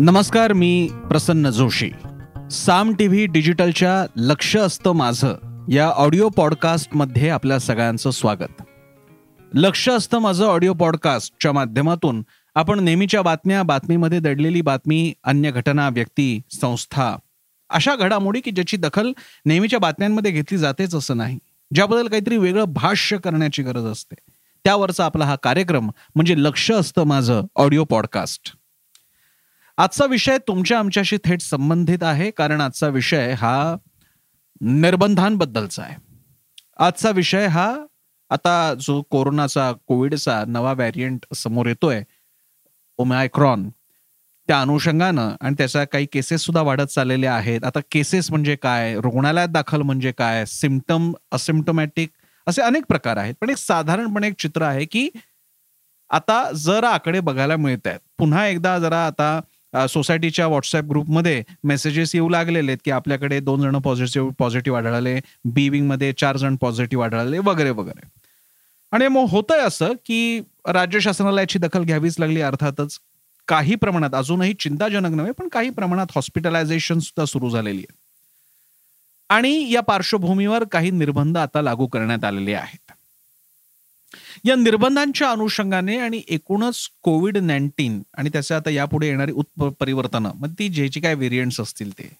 नमस्कार मी Prasanna Joshi. Saam T V डिजिटलच्या लक्ष असतं माझं या ऑडिओ पॉडकास्टमध्ये आपल्या सगळ्यांचं स्वागत. लक्ष असतं माझं ऑडिओ पॉडकास्टच्या माध्यमातून आपण नेहमीच्या बातम्या बातमीमध्ये दडलेली बातमी अन्य घटना व्यक्ती संस्था अशा घडामोडी की ज्याची दखल नेहमीच्या बातम्यांमध्ये घेतली जातेच असं नाही. ज्याबद्दल काहीतरी वेगळं भाष्य करण्याची गरज असते. त्यावरचा आपला हा कार्यक्रम म्हणजे लक्ष असतं माझं ऑडिओ पॉडकास्ट. आजचा विषय तुमच्या आमच्याशी थेट संबंधित आहे कारण आजचा विषय हा निर्बंधांबद्दलचा आहे. आजचा विषय हा आता जो कोरोनाचा कोविडचा नवा व्हॅरियंट समोर येतोय ओमायक्रॉन त्या अनुषंगानं आणि त्याच्या काही केसेस सुद्धा वाढत चाललेल्या आहेत. आता केसेस म्हणजे काय? रुग्णालयात दाखल म्हणजे काय? सिमटम असिम्टोमॅटिक असे अनेक प्रकार आहेत. पण एक साधारणपणे एक चित्र आहे की आता जरा आकडे बघायला मिळत आहेत पुन्हा एकदा जरा आता सोसायटीच्या व्हॉट्सअप ग्रुपमध्ये मेसेजेस येऊ लागलेले आहेत की आपल्याकडे दोन जण पॉझिटिव्ह पॉझिटिव्ह आढळले मध्ये चार जण पॉझिटिव्ह आढळले वगैरे वगैरे. आणि मग होतंय असं की राज्य शासनाला याची दखल घ्यावीच लागली अर्थातच. काही प्रमाणात अजूनही चिंताजनक नव्हे पण काही प्रमाणात हॉस्पिटलायझेशन सुद्धा सुरू झालेली आहे. आणि या पार्श्वभूमीवर काही निर्बंध आता लागू करण्यात आलेले आहेत. या निर्बंधांच्या अनुषंगाने आणि एकूणच कोविड नाईन्टीन आणि त्याचे आता यापुढे येणारी उत्परिवर्तनं मग ती जे जे काय व्हेरियंट्स असतील ते.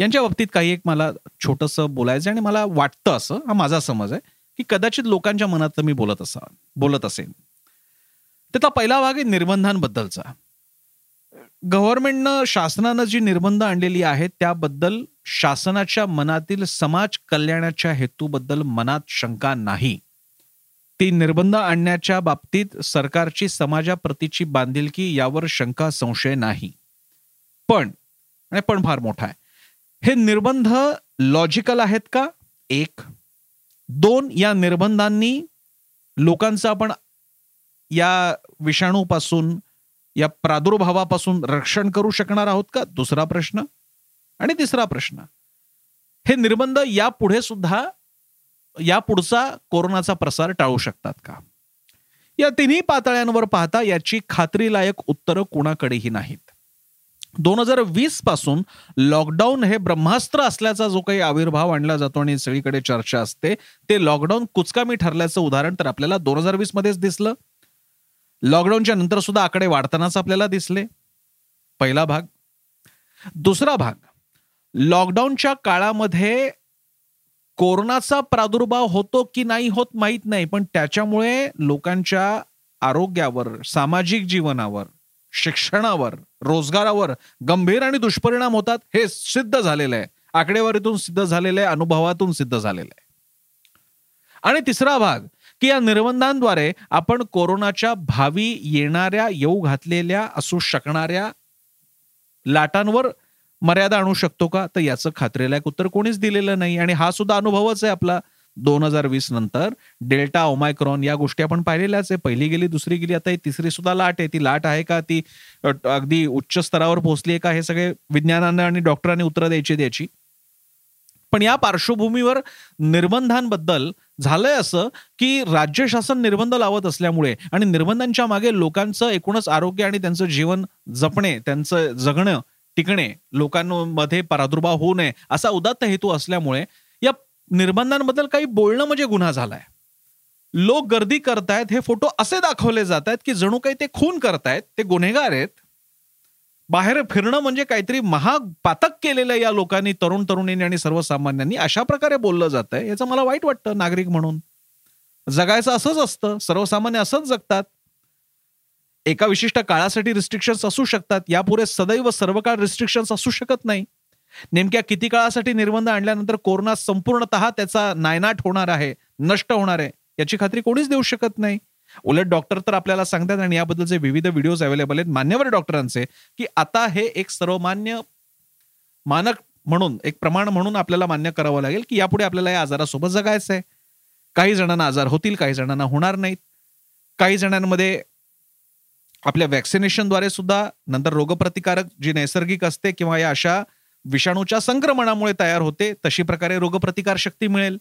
यांच्या बाबतीत काही एक मला छोटंसं बोलायचं आणि मला वाटतं असं हा माझा समज आहे की कदाचित लोकांच्या मनात मी बोलत असा बोलत असेन. त्याचा पहिला भाग आहे निर्बंधांबद्दलचा. गव्हर्नमेंटनं शासनानं जी निर्बंध आणलेली आहेत त्याबद्दल शासनाच्या मनातील समाज कल्याणाच्या हेतूबद्दल मनात शंका नाही. ती निर्बंध आणण्याच्या बाबतीत सरकारची समाजाप्रतीची बांधिलकी यावर शंका संशय नाही. पण आणि पण फार मोठा आहे. हे निर्बंध लॉजिकल आहेत का? एक. दोन या निर्बंधांनी लोकांचं आपण या विषाणूपासून या प्रादुर्भावापासून रक्षण करू शकणार आहोत का? दुसरा प्रश्न. आणि तिसरा प्रश्न. हे निर्बंध यापुढे सुद्धा या पुढचा कोरोनाचा प्रसार टाळू शकतात का? या तिन्ही पातळ्यांवर पाहता याची खात्रीलायक उत्तरं कुणाकडेही नाहीत. दोन हजार वीसपासून लॉकडाऊन हे ब्रह्मास्त्र असल्याचा जो काही आविर्भाव आणला जातो आणि सगळीकडे चर्चा असते ते लॉकडाऊन कुचकामी ठरल्याचं उदाहरण तर आपल्याला दोन हजार वीस मध्येच दिसलं. लॉकडाऊनच्या नंतर सुद्धा आकडे वाढतानाच आपल्याला दिसले. पहिला भाग. दुसरा भाग. लॉकडाऊनच्या काळामध्ये कोरोनाचा प्रादुर्भाव होतो की नाही होत माहीत नाही पण त्याच्यामुळे लोकांच्या आरोग्यावर सामाजिक जीवनावर शिक्षणावर रोजगारावर गंभीर आणि दुष्परिणाम होतात हे सिद्ध झालेलं आहे. आकडेवारीतून सिद्ध झालेलं आहे अनुभवातून सिद्ध झालेलं आहे. आणि तिसरा भाग की या निर्बंधांद्वारे आपण कोरोनाच्या भावी येणाऱ्या येऊ घातलेल्या असू शकणाऱ्या लाटांवर मर्यादा आणू शकतो का? तर याचं खात्रीलायक उत्तर कोणीच दिलेलं नाही. आणि हा सुद्धा अनुभवच आहे आपला दोन हजार वीस नंतर. डेल्टा ओमायक्रॉन या गोष्टी आपण पाहिलेल्याच आहे. पहिली गेली दुसरी गेली आता ही तिसरी सुद्धा लाट आहे. ती लाट आहे का? ती अगदी उच्च स्तरावर पोहोचली आहे का? हे सगळे विज्ञानानं आणि डॉक्टरांनी उत्तरं द्यायची द्यायची पण या पार्श्वभूमीवर निर्बंधांबद्दल झालंय असं की राज्य शासन निर्बंध लावत असल्यामुळे आणि निर्बंधांच्या मागे लोकांचं एकूणच आरोग्य आणि त्यांचं जीवन जपणे त्यांचं जगणं टिकणे लोकांमध्ये प्रादुर्भाव होऊ नये असा उदात्त हेतू असल्यामुळे या निर्बंधांबद्दल काही बोलणं म्हणजे गुन्हा झालाय. लोक गर्दी करतायत हे फोटो असे दाखवले जात आहेत की जणू काही ते खून करतायत ते गुन्हेगार आहेत. बाहेर फिरणं म्हणजे काहीतरी महापातक केलेलं या लोकांनी तरुण तरुणींनी आणि सर्वसामान्यांनी. अशा प्रकारे बोललं जात आहे याचं मला वाईट वाटतं नागरिक म्हणून. जगायचं असंच असतं सर्वसामान्य असंच जगतात. एका विशिष्ट काळासाठी रिस्ट्रिक्शन्स असू शकतात. यापुढे सदैव सर्व काळ रिस्ट्रिक्शन्स असू शकत नाही. नेमक्या किती काळासाठी निर्बंध आणल्यानंतर कोरोना संपूर्णतः त्याचा नायनाट होणार आहे नष्ट होणार आहे याची खात्री कोणीच देऊ शकत नाही. उलट डॉक्टर तर आपल्याला सांगतात आणि याबद्दलचे विविध व्हिडिओज अवेलेबल आहेत मान्यवर डॉक्टरांचे की आता हे एक सर्वमान्य मानक म्हणून एक प्रमाण म्हणून आपल्याला मान्य करावं लागेल की यापुढे आपल्याला या आजारासोबत जगायचं आहे काही जणांना आजार होतील काही जणांना होणार नाहीत. काही जणांमध्ये आपल्या व्हॅक्सिनेशनद्वारे सुद्धा नंतर रोगप्रतिकारक जी नैसर्गिक असते किंवा या अशा विषाणूच्या संक्रमणामुळे तयार होते तशी प्रकारे रोगप्रतिकार शक्ती मिळेल.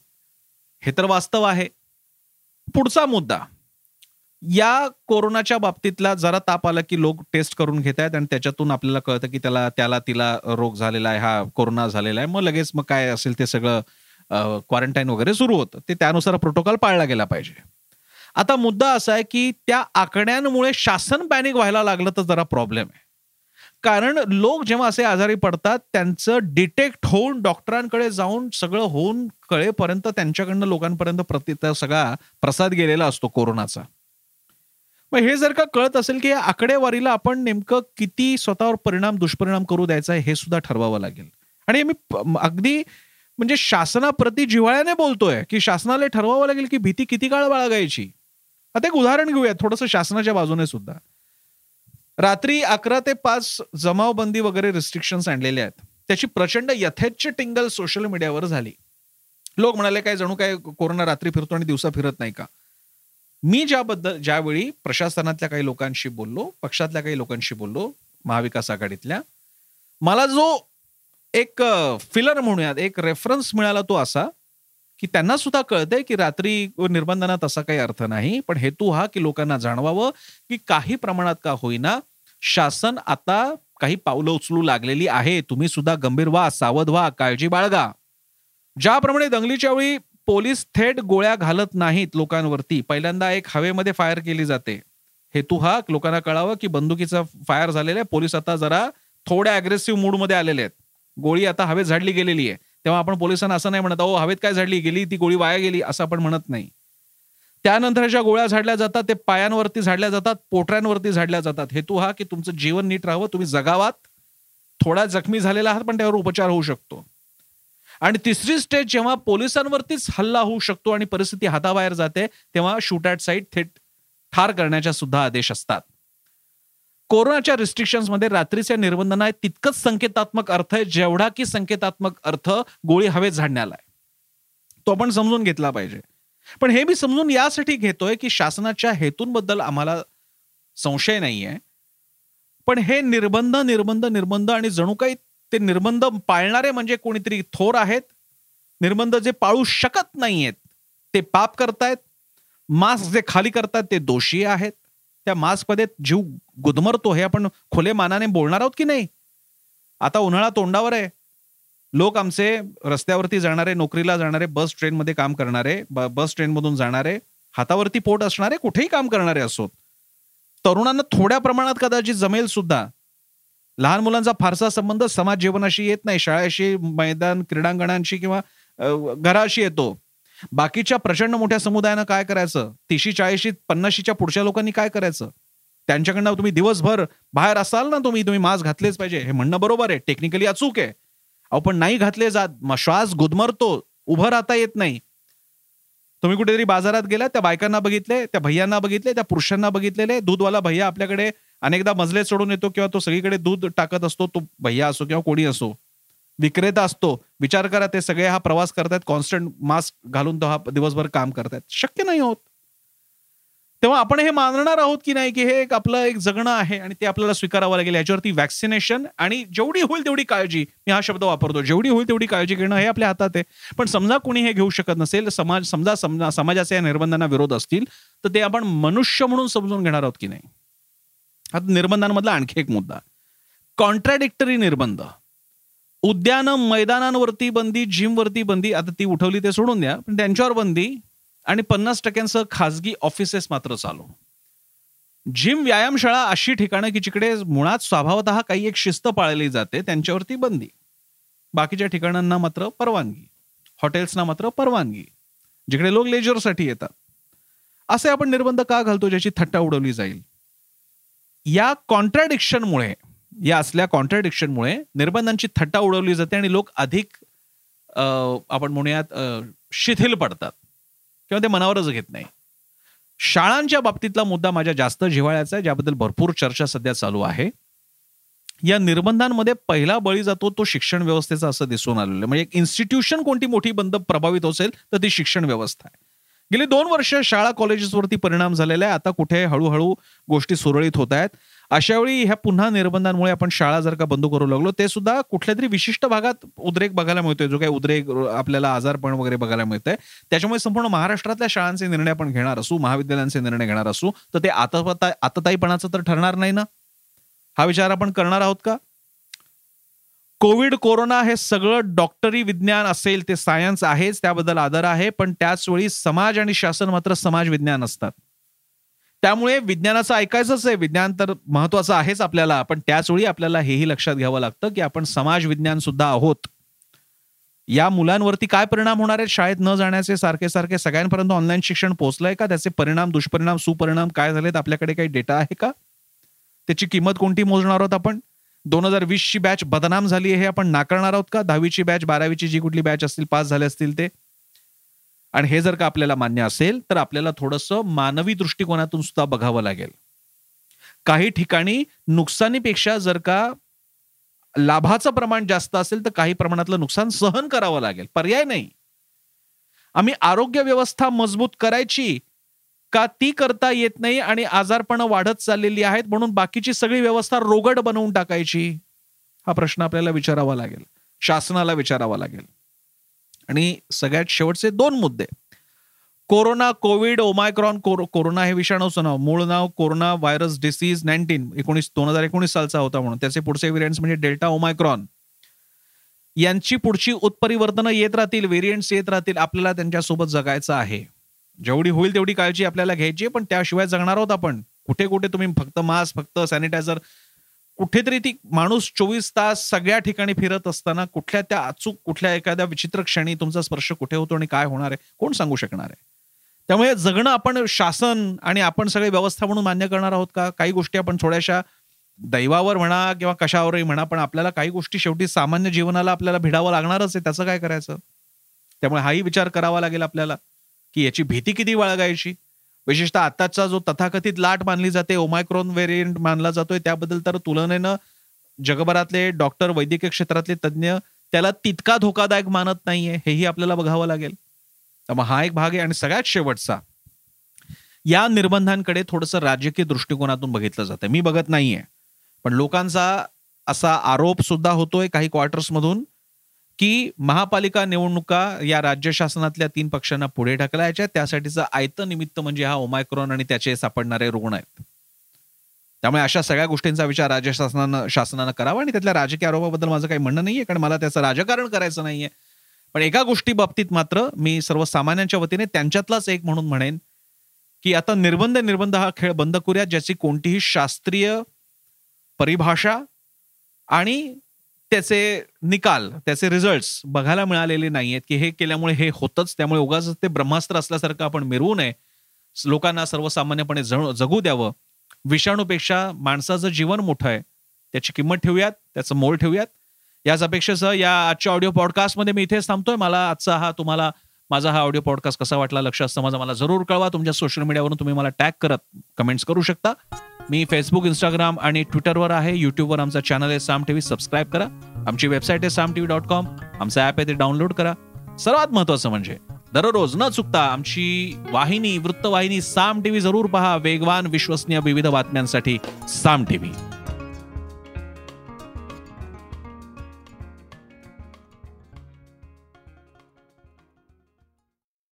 हे तर वास्तव आहे. पुढचा मुद्दा. या कोरोनाच्या बाबतीतला जरा ताप आला की लोक टेस्ट करून घेत आहेत आणि त्याच्यातून आपल्याला कळतं की त्याला त्याला तिला रोग झालेला आहे हा कोरोना झालेला आहे. मग लगेच मग काय असेल ते सगळं क्वारंटाईन वगैरे सुरू होतं. ते त्यानुसार प्रोटोकॉल पाळला गेला पाहिजे. आता मुद्दा असा आहे की त्या आकड्यांमुळे शासन पॅनिक व्हायला लागलं तर जरा प्रॉब्लेम आहे. कारण लोक जेव्हा असे आजारी पडतात त्यांचं डिटेक्ट होऊन डॉक्टरांकडे जाऊन सगळं होऊन कळेपर्यंत त्यांच्याकडनं लोकांपर्यंत प्रति सगळा प्रसाद गेलेला असतो कोरोनाचा. मग हे जर का कळत असेल की या आकडेवारीला आपण नेमकं किती स्वतःवर परिणाम दुष्परिणाम करू द्यायचा आहे हे सुद्धा ठरवावं लागेल. आणि मी अगदी म्हणजे शासनाप्रती जिव्हाळ्याने बोलतोय की शासनाला ठरवावं लागेल की भीती किती काळ बाळगायची? आता एक उदाहरण घेऊया थोडंसं शासनाच्या बाजूने सुद्धा. रात्री अकरा ते पाच जमावबंदी वगैरे रिस्ट्रिक्शन्स आणलेले आहेत. त्याची प्रचंड यथेच्छ टिंगल सोशल मीडियावर झाली. लोक म्हणाले काय जणू काय कोरोना रात्री फिरतो आणि दिवसा फिरत नाही का? मी ज्याबद्दल ज्यावेळी प्रशासनातल्या काही लोकांशी बोललो पक्षातल्या काही लोकांशी बोललो महाविकास आघाडीतल्या मला जो एक फिलर म्हणूयात एक रेफरन्स मिळाला तो असा की त्यांना सुद्धा कळतंय की रात्री निर्बंधांना तसा काही अर्थ नाही पण हेतू हा की लोकांना जाणवावं की काही प्रमाणात का होईना शासन आता काही पावलं उचलू लागलेली आहे. तुम्ही सुद्धा गंभीर व्हा सावध व्हा काळजी बाळगा. ज्याप्रमाणे दंगलीच्या वेळी पोलीस थेट गोळ्या घालत नाहीत लोकांवरती पहिल्यांदा एक हवेमध्ये फायर केली जाते. हेतू हा लोकांना कळावं की बंदुकीचा फायर झालेला आहे पोलीस आता जरा थोड्या अग्रेसिव्ह मूडमध्ये आलेले आहेत. गोळी आता हवेत झाडली गेलेली आहे. तेव्हा आपण पोलिसांना असं नाही म्हणत अहो हवेत काय झाडली? गेली ती गोळी वाया गेली असं आपण म्हणत नाही. त्यानंतर ज्या गोळ्या झाडल्या जातात ते पायांवरती झाडल्या जातात पोटऱ्यांवरती झाडल्या जातात. हेतू हा की तुमचं जीवन नीट राहावं तुम्ही जगावात थोडा जखमी झालेला आहात पण त्यावर उपचार होऊ शकतो. आणि तिसरी स्टेज जेव्हा पोलिसांवरतीच हल्ला होऊ शकतो आणि परिस्थिती हाताबाहेर जाते तेव्हा शूट ॲट साईड थेट ठार करण्याच्या सुद्धा आदेश असतात. कोरोनाच्या रिस्ट्रिक्शन्समध्ये मध्ये रात्रीच्या आहे तितकंच संकेतात्मक अर्थ आहे जेवढा की संकेतात्मक अर्थ गोळी हवेत झाडण्याला आहे तो आपण समजून घेतला पाहिजे. पण हे मी समजून यासाठी घेतोय की शासनाच्या हेतूंबद्दल आम्हाला संशय नाहीये. पण हे निर्बंध निर्बंध निर्बंध आणि जणू काही ते निर्बंध पाळणारे म्हणजे कोणीतरी थोर आहेत. निर्बंध जे पाळू शकत नाहीयेत ते पाप करतायत. मास्क जे खाली करतात ते दोषी आहेत. त्या मास्कमध्ये जीव गुदमरतो हे आपण खुले मानाने बोलणार आहोत की नाही? आता उन्हाळा तोंडावर आहे. लोक आमचे रस्त्यावरती जाणारे नोकरीला जाणारे बस ट्रेनमध्ये काम करणारे बस ट्रेनमधून जाणारे हातावरती पोट असणारे कुठेही काम करणारे असोत. तरुणांना थोड्या प्रमाणात कदाचित जमेल सुद्धा. लहान मुलांचा फारसा संबंध समाज जीवनाशी येत नाही. शाळेशी मैदान क्रीडांगणांशी किंवा घराशी येतो. बाकीच्या प्रचंड मोठ्या समुदायानं काय करायचं? तीशी चाळीशी पन्नाशीच्या पुढच्या लोकांनी काय करायचं? त्यांच्याकडनं तुम्ही दिवसभर बाहेर असाल ना तुम्ही तुम्ही मास्क घातलेच पाहिजे. हे म्हणणं बरोबर आहे. टेक्निकली अचूक आहे. अहो पण नाही घातले जात. श्वास गुदमरतो. उभं राहता येत नाही. तुम्ही कुठेतरी बाजारात गेला त्या बायकांना बघितले त्या भैयांना बघितले त्या पुरुषांना बघितलेले. दूधवाला भैया आपल्याकडे अनेकदा मजले सोडून येतो किंवा तो सगळीकडे दूध टाकत असतो. तो भैया असो किंवा कोणी असो. विक्रेता असतो विचार करा ते सगळे हा प्रवास करतायत कॉन्स्टंट मास्क घालून तो हा दिवसभर काम करतायत. शक्य नाही होत. तेव्हा आपण हे मानणार आहोत की नाही की हे एक आपलं एक जगणं आहे आणि ते आपल्याला स्वीकारावं लागेल. याच्यावरती वॅक्सिनेशन आणि जेवढी होईल तेवढी काळजी मी हा शब्द वापरतो जेवढी होईल तेवढी काळजी घेणं हे आपल्या हातात आहे. पण समजा कोणी हे घेऊ शकत नसेल समाज समजा समजा समाजाच्या या निर्बंधांना विरोध असतील तर ते आपण मनुष्य म्हणून समजून घेणार आहोत की नाही? हा निर्बंधांमधला आणखी एक मुद्दा. कॉन्ट्रॅडिक्टरी निर्बंध. उद्यान मैदानांवरती बंदी जिमवरती बंदी आता ती उठवली ते सोडून द्या पण त्यांच्यावर बंदी आणि पन्नास टक्क्यांसह खासगी ऑफिसेस मात्र चालू. जिम व्यायामशाळा अशी ठिकाणं की जिकडे मुळात स्वभावत काही एक शिस्त पाळली जाते त्यांच्यावरती बंदी. बाकीच्या ठिकाणांना मात्र परवानगी. हॉटेल्सना मात्र परवानगी. जिकडे लोक लेजरसाठी येतात. असे आपण निर्बंध का घालतो ज्याची थट्टा उडवली जाईल? या कॉन्ट्रॅडिक्शनमुळे या असल्या कॉन्ट्रॅडिक्शनमुळे निर्बंधांची थट्टा उडवली जाते आणि लोक अधिक आपण म्हणूयात शिथिल पडतात किंवा ते मनावरच घेत नाही. शाळांच्या बाबतीतला मुद्दा माझ्या जास्त जिव्हाळ्याचा आहे ज्याबद्दल भरपूर चर्चा सध्या चालू आहे. या निर्बंधांमध्ये पहिला बळी जातो तो शिक्षण व्यवस्थेचा असं दिसून आलेलं आहे. म्हणजे इन्स्टिट्यूशन कोणती मोठी बंद प्रभावित असेल तर ती शिक्षण व्यवस्था आहे. गेली दोन वर्ष शाळा कॉलेजेसवरती परिणाम झालेला आहे. आता कुठे हळूहळू गोष्टी सुरळीत होत आहेत. अशा वेळी ह्या पुन्हा निर्बंधांमुळे आपण शाळा जर का बंद करू लागलो ते सुद्धा कुठल्या तरी विशिष्ट भागात उद्रेक बघायला मिळतोय. जो काही उद्रेक आपल्याला आजारपण वगैरे बघायला मिळतंय. त्याच्यामुळे संपूर्ण महाराष्ट्रातल्या शाळांचे निर्णय आपण घेणार असू महाविद्यालयांचे निर्णय घेणार असू तर ते आता आतताईपणाचं तर ठरणार नाही ना? हा विचार आपण करणार आहोत का? कोविड कोरोना हे सगळं डॉक्टरी विज्ञान असेल ते सायन्स आहेच त्याबद्दल आदर आहे पण त्याच वेळी समाज आणि शासन मात्र समाज विज्ञान असतात. त्यामुळे विज्ञानाचं ऐकायचंच आहे. विज्ञान तर महत्वाचं आहेच आपल्याला. पण त्याच वेळी आपल्याला हेही लक्षात घ्यावं लागतं की आपण समाज विज्ञान सुद्धा आहोत. या मुलांवरती काय परिणाम होणार आहेत? शाळेत न जाण्याचे सारखे सारखे सगळ्यांपर्यंत ऑनलाईन शिक्षण पोहोचलंय का? त्याचे परिणाम दुष्परिणाम सुपरिणाम काय झालेत? आपल्याकडे काही डेटा आहे का? त्याची किंमत कोणती मोजणार आहोत आपण? दोन हजार वीसची बॅच बदनाम झाली आहे हे आपण नाकारणार आहोत का? दहावीची बॅच बारावीची जी कुठली बॅच असतील पास झाले असतील ते? आणि हे जर का आपल्याला मान्य असेल तर आपल्याला थोडंसं मानवी दृष्टिकोनातून सुद्धा बघावं लागेल. काही ठिकाणी नुकसानीपेक्षा जर का लाभाचं प्रमाण जास्त असेल तर काही प्रमाणातलं नुकसान सहन करावं लागेल. पर्याय नाही. आम्ही आरोग्य व्यवस्था मजबूत करायची का ती करता येत नाही आणि आजारपणं वाढत चाललेली आहेत म्हणून बाकीची सगळी व्यवस्था रोगड बनवून टाकायची? हा प्रश्न आपल्याला विचारावा लागेल. शासनाला विचारावा लागेल. आणि सगळ्यात शेवटचे दोन मुद्दे. कोरोना कोविड ओमायक्रॉन कोरोना हे विषाणूचं नाव. मूळ नाव कोरोना व्हायरस डिसीज नाईन्टीन एकोणीस दोन हजार एकोणीस सालचा होता म्हणून. त्याचे पुढचे व्हेरियंट्स म्हणजे डेल्टा ओमायक्रॉन. यांची पुढची उत्परिवर्तनं येत राहतील व्हेरियंट्स येत राहतील आपल्याला त्यांच्यासोबत जगायचं आहे. जेवढी होईल तेवढी काळजी आपल्याला घ्यायची पण त्याशिवाय जगणार आहोत आपण. कुठे कुठे तुम्ही फक्त मास्क फक्त सॅनिटायझर कुठेतरी ती माणूस चोवीस तास सगळ्या ठिकाणी फिरत असताना कुठल्या त्या अचूक कुठल्या एखाद्या विचित्र क्षणी तुमचा स्पर्श कुठे होतो आणि काय होणार आहे? कोण सांगू शकणार आहे? त्यामुळे जगणं आपण शासन आणि आपण सगळे व्यवस्था म्हणून मान्य करणार आहोत का? काही गोष्टी आपण थोड्याशा दैवावर म्हणा किंवा कशावरही म्हणा पण आपल्याला काही गोष्टी शेवटी सामान्य जीवनाला आपल्याला भिडावं लागणारच आहे. त्याचं काय करायचं? त्यामुळे हाही विचार करावा लागेल आपल्याला की याची भीती किती बाळगायची? विशेषतः आताचा जो तथाकथित लाट मानली जाते ओमायक्रोन व्हेरियंट मानला जातोय त्याबद्दल तर तुलनेनं जगभरातले डॉक्टर वैद्यकीय क्षेत्रातले तज्ज्ञ त्याला तितका धोकादायक मानत नाहीये हेही आपल्याला बघावं लागेल. तर मग हा एक भाग आहे. आणि सगळ्यात शेवटचा या निर्बंधांकडे थोडंसं राजकीय दृष्टिकोनातून बघितलं जातं मी बघत नाहीये पण लोकांचा असा आरोप सुद्धा होतोय काही क्वार्टर्समधून की महापालिका निवडणुका या राज्य शासनातल्या तीन पक्षांना पुढे ढकलायच्या त्यासाठीचं आयतं निमित्त म्हणजे हा ओमायक्रॉन आणि त्याचे सापडणारे रुग्ण आहेत. त्यामुळे अशा सगळ्या गोष्टींचा विचार राज्य शासनानं शासनानं करावा आणि त्यातल्या राजकीय आरोपाबद्दल माझं काही म्हणणं नाहीये कारण मला त्याचं राजकारण करायचं नाहीये. पण एका गोष्टी बाबतीत मात्र मी सर्वसामान्यांच्या वतीने त्यांच्यातलाच एक म्हणून म्हणेन की आता निर्बंध निर्बंध हा खेळ बंद करूया ज्याची कोणतीही शास्त्रीय परिभाषा आणि त्याचे निकाल त्याचे रिझल्ट बघायला मिळालेले नाहीयेत की हे केल्यामुळे हे होतच. त्यामुळे उगाच ते ब्रह्मास्त्र असल्यासारखं आपण मिरवू नये. लोकांना सर्वसामान्यपणे जगू द्यावं. विषाणूपेक्षा माणसाचं जीवन मोठं आहे. त्याची किंमत ठेवूयात त्याचं मोल ठेवूयात. याच अपेक्षेसह या आजच्या ऑडिओ पॉडकास्टमध्ये मी इथेच थांबतोय. मला आजचा हा तुम्हाला माझा हा ऑडिओ पॉडकास्ट कसा वाटला लक्ष असतं माझा मला जरूर कळवा. तुमच्या सोशल मीडियावरून तुम्ही मला टॅग करत कमेंट्स करू शकता. मी फेसबुक इंस्टाग्राम आणि ट्विटरवर आहे. युट्यूबवर आमचा चॅनल आहे साम टीव्ही सबस्क्राईब करा. आमची वेबसाईट आहे साम टीव्ही डॉट कॉम आमचं ॲप आहे ते डाउनलोड करा. सर्वात महत्वाचं म्हणजे दररोज न चुकता आमची वाहिनी वृत्तवाहिनी साम टीव्ही जरूर पहा. वेगवान विश्वसनीय विविध बातम्यांसाठी साम टीव्ही